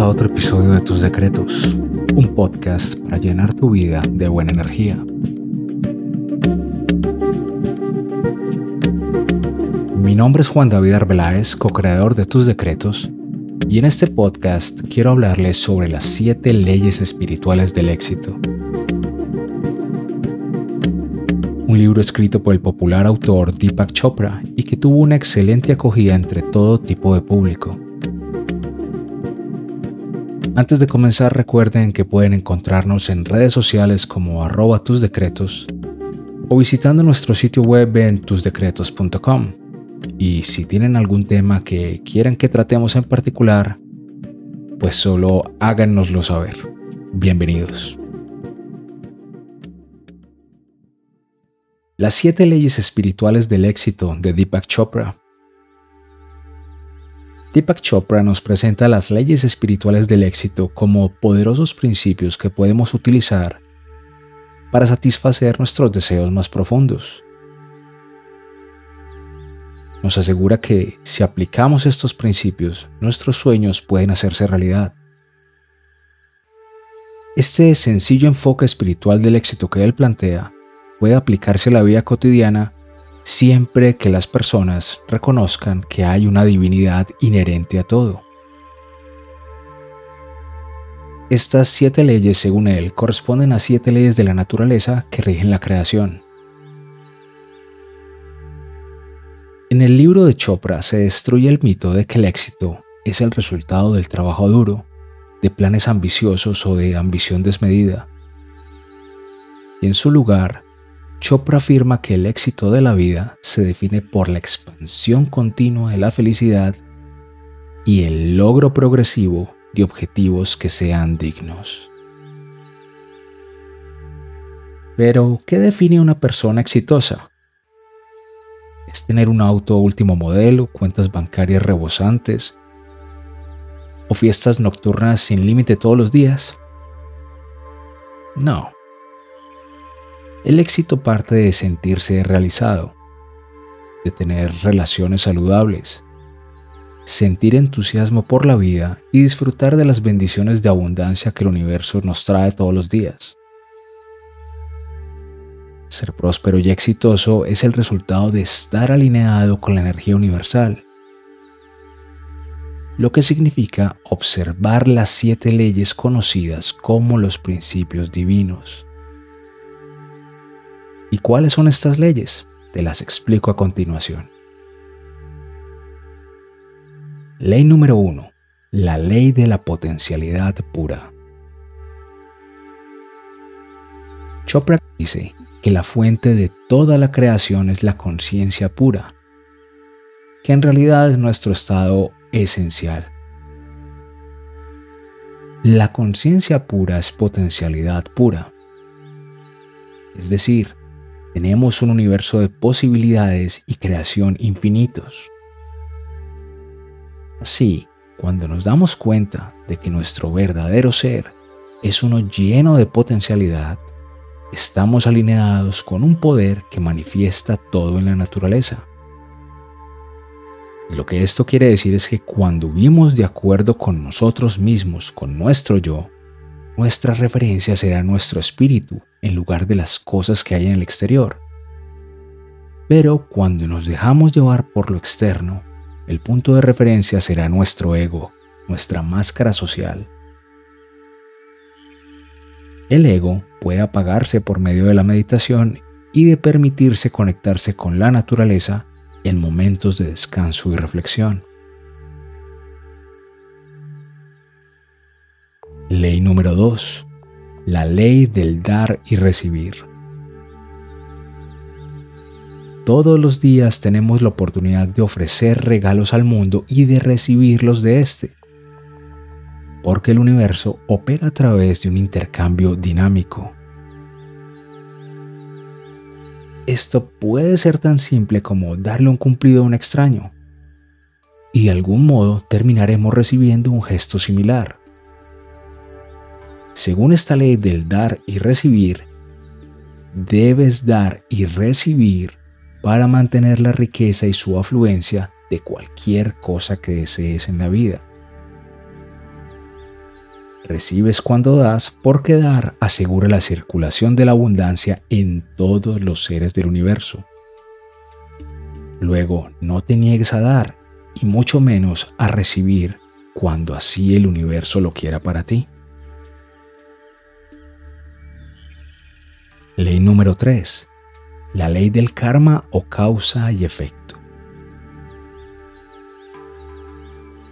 A otro episodio de Tus Decretos, un podcast para llenar tu vida de buena energía. Mi nombre es Juan David Arbeláez, co-creador de Tus Decretos, y en este podcast quiero hablarles sobre las siete leyes espirituales del éxito. Un libro escrito por el popular autor Deepak Chopra y que tuvo una excelente acogida entre todo tipo de público. Antes de comenzar recuerden que pueden encontrarnos en redes sociales como arroba tus decretos o visitando nuestro sitio web en tusdecretos.com. Y si tienen algún tema que quieran que tratemos en particular, pues solo háganoslo saber. Bienvenidos. Las siete leyes espirituales del éxito de Deepak Chopra Deepak Chopra nos presenta las leyes espirituales del éxito como poderosos principios que podemos utilizar para satisfacer nuestros deseos más profundos. Nos asegura que si aplicamos estos principios, nuestros sueños pueden hacerse realidad. Este sencillo enfoque espiritual del éxito que él plantea puede aplicarse a la vida cotidiana siempre que las personas reconozcan que hay una divinidad inherente a todo. Estas siete leyes, según él, corresponden a siete leyes de la naturaleza que rigen la creación. En el libro de Chopra se destruye el mito de que el éxito es el resultado del trabajo duro, de planes ambiciosos o de ambición desmedida. Y en su lugar, Chopra afirma que el éxito de la vida se define por la expansión continua de la felicidad y el logro progresivo de objetivos que sean dignos. Pero, ¿qué define una persona exitosa? ¿Es tener un auto último modelo, cuentas bancarias rebosantes o fiestas nocturnas sin límite todos los días? No. El éxito parte de sentirse realizado, de tener relaciones saludables, sentir entusiasmo por la vida y disfrutar de las bendiciones de abundancia que el universo nos trae todos los días. Ser próspero y exitoso es el resultado de estar alineado con la energía universal, lo que significa observar las siete leyes conocidas como los principios divinos. ¿Y cuáles son estas leyes? Te las explico a continuación. Ley número 1. La ley de la potencialidad pura. Chopra dice que la fuente de toda la creación es la conciencia pura, que en realidad es nuestro estado esencial. La conciencia pura es potencialidad pura. Es decir, tenemos un universo de posibilidades y creación infinitos. Así, cuando nos damos cuenta de que nuestro verdadero ser es uno lleno de potencialidad, estamos alineados con un poder que manifiesta todo en la naturaleza. Lo que esto quiere decir es que cuando vivimos de acuerdo con nosotros mismos, con nuestro yo, nuestra referencia será nuestro espíritu en lugar de las cosas que hay en el exterior. Pero cuando nos dejamos llevar por lo externo, el punto de referencia será nuestro ego, nuestra máscara social. El ego puede apagarse por medio de la meditación y de permitirse conectarse con la naturaleza en momentos de descanso y reflexión. Ley número 2. La ley del dar y recibir. Todos los días tenemos la oportunidad de ofrecer regalos al mundo y de recibirlos de éste, porque el universo opera a través de un intercambio dinámico. Esto puede ser tan simple como darle un cumplido a un extraño, y de algún modo terminaremos recibiendo un gesto similar. Según esta ley del dar y recibir, debes dar y recibir para mantener la riqueza y su afluencia de cualquier cosa que desees en la vida. Recibes cuando das, porque dar asegura la circulación de la abundancia en todos los seres del universo. Luego, no te niegues a dar y mucho menos a recibir cuando así el universo lo quiera para ti. Ley número 3. La ley del karma o causa y efecto.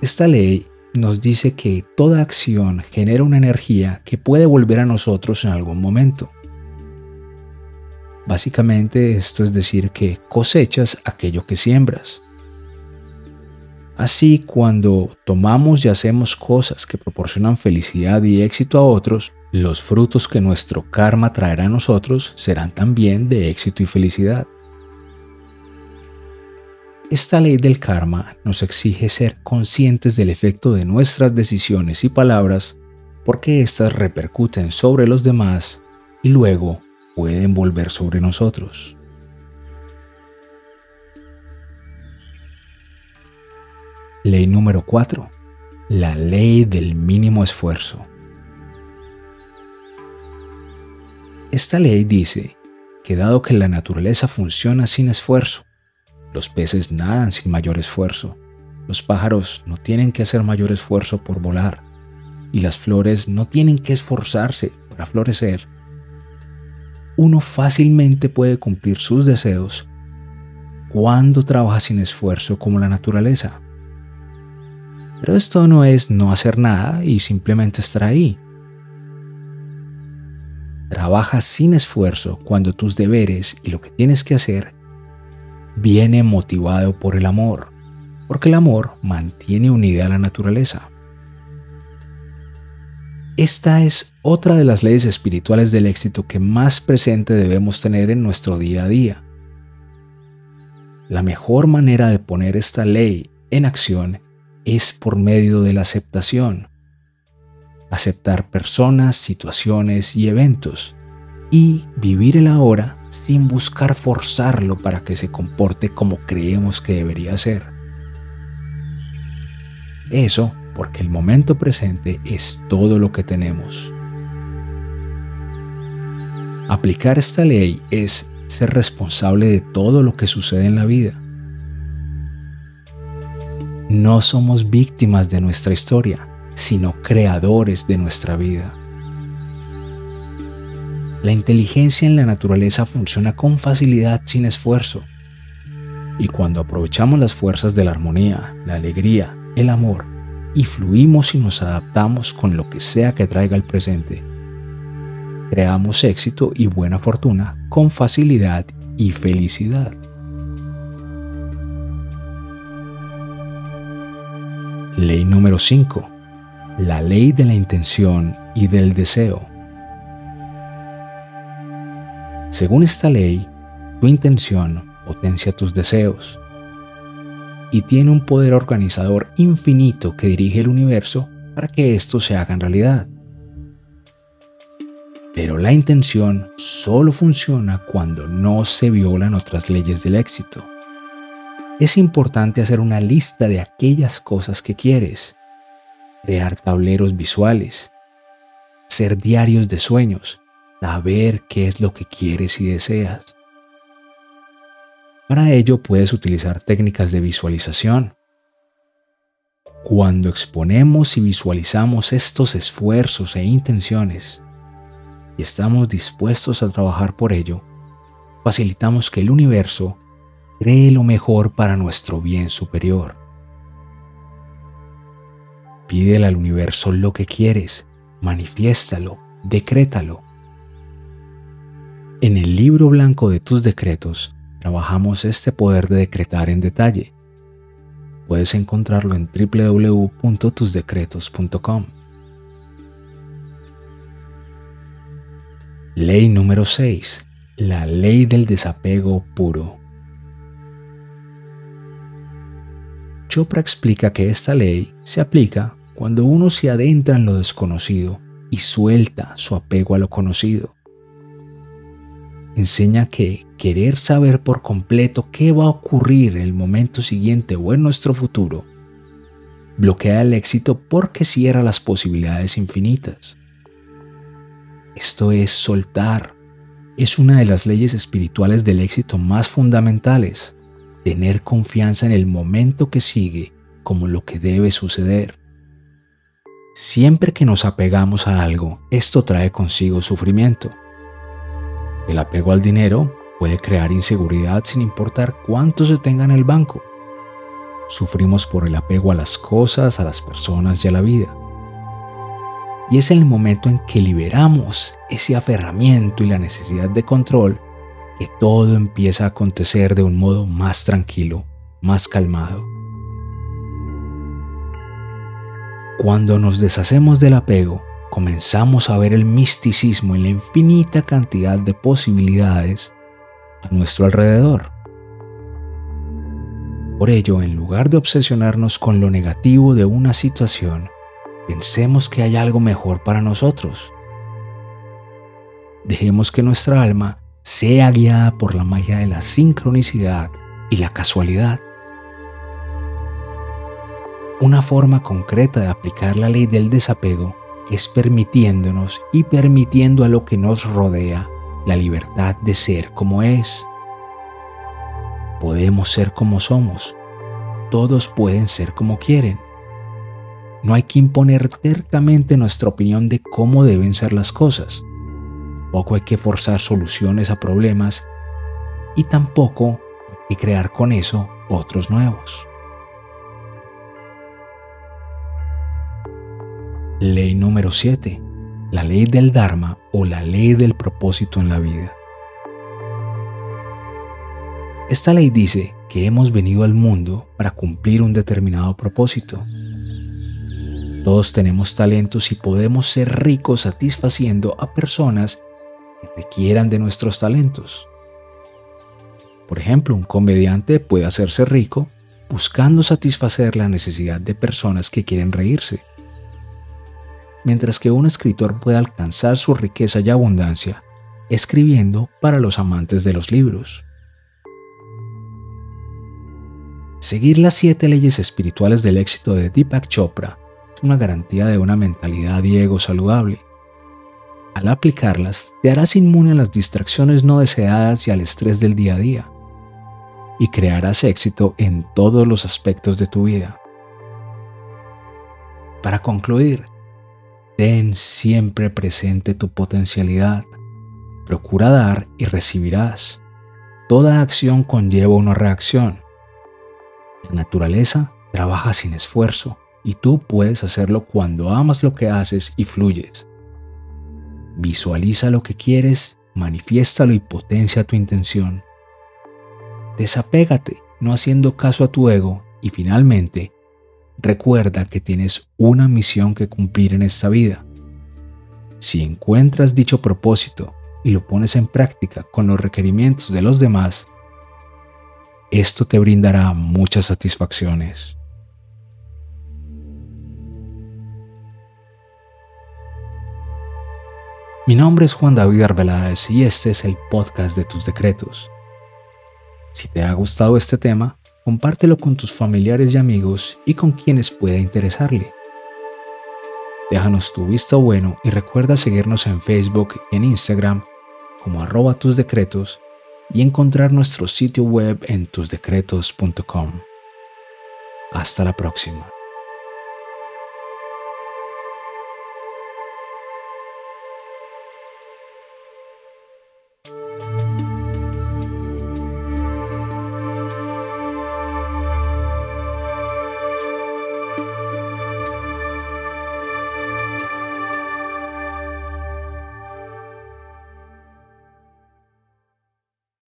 Esta ley nos dice que toda acción genera una energía que puede volver a nosotros en algún momento. Básicamente esto es decir que cosechas aquello que siembras. Así cuando tomamos y hacemos cosas que proporcionan felicidad y éxito a otros, los frutos que nuestro karma traerá a nosotros serán también de éxito y felicidad. Esta ley del karma nos exige ser conscientes del efecto de nuestras decisiones y palabras porque éstas repercuten sobre los demás y luego pueden volver sobre nosotros. Ley número 4. La ley del mínimo esfuerzo. Esta ley dice que dado que la naturaleza funciona sin esfuerzo, los peces nadan sin mayor esfuerzo, los pájaros no tienen que hacer mayor esfuerzo por volar y las flores no tienen que esforzarse para florecer, uno fácilmente puede cumplir sus deseos cuando trabaja sin esfuerzo como la naturaleza. Pero esto no es no hacer nada y simplemente estar ahí. Trabaja sin esfuerzo cuando tus deberes y lo que tienes que hacer viene motivado por el amor, porque el amor mantiene unida a la naturaleza. Esta es otra de las leyes espirituales del éxito que más presente debemos tener en nuestro día a día. La mejor manera de poner esta ley en acción es por medio de la aceptación. Aceptar personas, situaciones y eventos y vivir el ahora sin buscar forzarlo para que se comporte como creemos que debería ser. Eso porque el momento presente es todo lo que tenemos. Aplicar esta ley es ser responsable de todo lo que sucede en la vida. No somos víctimas de nuestra historia, sino creadores de nuestra vida. La inteligencia en la naturaleza funciona con facilidad sin esfuerzo. Y cuando aprovechamos las fuerzas de la armonía, la alegría, el amor y fluimos y nos adaptamos con lo que sea que traiga el presente. Creamos éxito y buena fortuna con facilidad y felicidad. Ley número 5. La ley de la intención y del deseo. Según esta ley, tu intención potencia tus deseos y tiene un poder organizador infinito que dirige el universo para que esto se haga en realidad. Pero la intención solo funciona cuando no se violan otras leyes del éxito. Es importante hacer una lista de aquellas cosas que quieres, crear tableros visuales, ser diarios de sueños, saber qué es lo que quieres y deseas. Para ello puedes utilizar técnicas de visualización. Cuando exponemos y visualizamos estos esfuerzos e intenciones y estamos dispuestos a trabajar por ello, facilitamos que el universo cree lo mejor para nuestro bien superior. Pídele al universo lo que quieres, manifiéstalo, decrétalo. En el libro blanco de tus decretos trabajamos este poder de decretar en detalle. Puedes encontrarlo en www.tusdecretos.com. Ley número 6. La ley del desapego puro. Chopra explica que esta ley se aplica cuando uno se adentra en lo desconocido y suelta su apego a lo conocido enseña que querer saber por completo qué va a ocurrir en el momento siguiente o en nuestro futuro bloquea el éxito porque cierra las posibilidades infinitas. Esto es soltar. Es una de las leyes espirituales del éxito más fundamentales. Tener confianza en el momento que sigue como lo que debe suceder. Siempre que nos apegamos a algo, esto trae consigo sufrimiento. El apego al dinero puede crear inseguridad sin importar cuánto se tenga en el banco. Sufrimos por el apego a las cosas, a las personas y a la vida. Y es en el momento en que liberamos ese aferramiento y la necesidad de control que todo empieza a acontecer de un modo más tranquilo, más calmado. Cuando nos deshacemos del apego, comenzamos a ver el misticismo y la infinita cantidad de posibilidades a nuestro alrededor. Por ello, en lugar de obsesionarnos con lo negativo de una situación, pensemos que hay algo mejor para nosotros. Dejemos que nuestra alma sea guiada por la magia de la sincronicidad y la casualidad. Una forma concreta de aplicar la ley del desapego es permitiéndonos y permitiendo a lo que nos rodea la libertad de ser como es. Podemos ser como somos. Todos pueden ser como quieren. No hay que imponer tercamente nuestra opinión de cómo deben ser las cosas. Tampoco hay que forzar soluciones a problemas y tampoco hay que crear con eso otros nuevos. Ley número 7. La ley del Dharma o la ley del propósito en la vida. Esta ley dice que hemos venido al mundo para cumplir un determinado propósito. Todos tenemos talentos y podemos ser ricos satisfaciendo a personas requieran de nuestros talentos. Por ejemplo, un comediante puede hacerse rico buscando satisfacer la necesidad de personas que quieren reírse mientras que un escritor puede alcanzar su riqueza y abundancia escribiendo para los amantes de los libros. Seguir las siete leyes espirituales del éxito de Deepak Chopra es una garantía de una mentalidad y ego saludable. Al aplicarlas, te harás inmune a las distracciones no deseadas y al estrés del día a día, y crearás éxito en todos los aspectos de tu vida. Para concluir, Ten siempre presente tu potencialidad. Procura dar y recibirás. Toda acción conlleva una reacción. La naturaleza trabaja sin esfuerzo y tú puedes hacerlo cuando amas lo que haces y fluyes. Visualiza lo que quieres, manifiéstalo y potencia tu intención. Desapégate, no haciendo caso a tu ego y finalmente recuerda que tienes una misión que cumplir en esta vida. Si encuentras dicho propósito y lo pones en práctica con los requerimientos de los demás, esto te brindará muchas satisfacciones. Mi nombre es Juan David Arbeláez y este es el podcast de tus decretos. Si te ha gustado este tema, compártelo con tus familiares y amigos y con quienes pueda interesarle. Déjanos tu visto bueno y recuerda seguirnos en Facebook y en Instagram como arroba tus decretos y encontrar nuestro sitio web en tusdecretos.com. Hasta la próxima.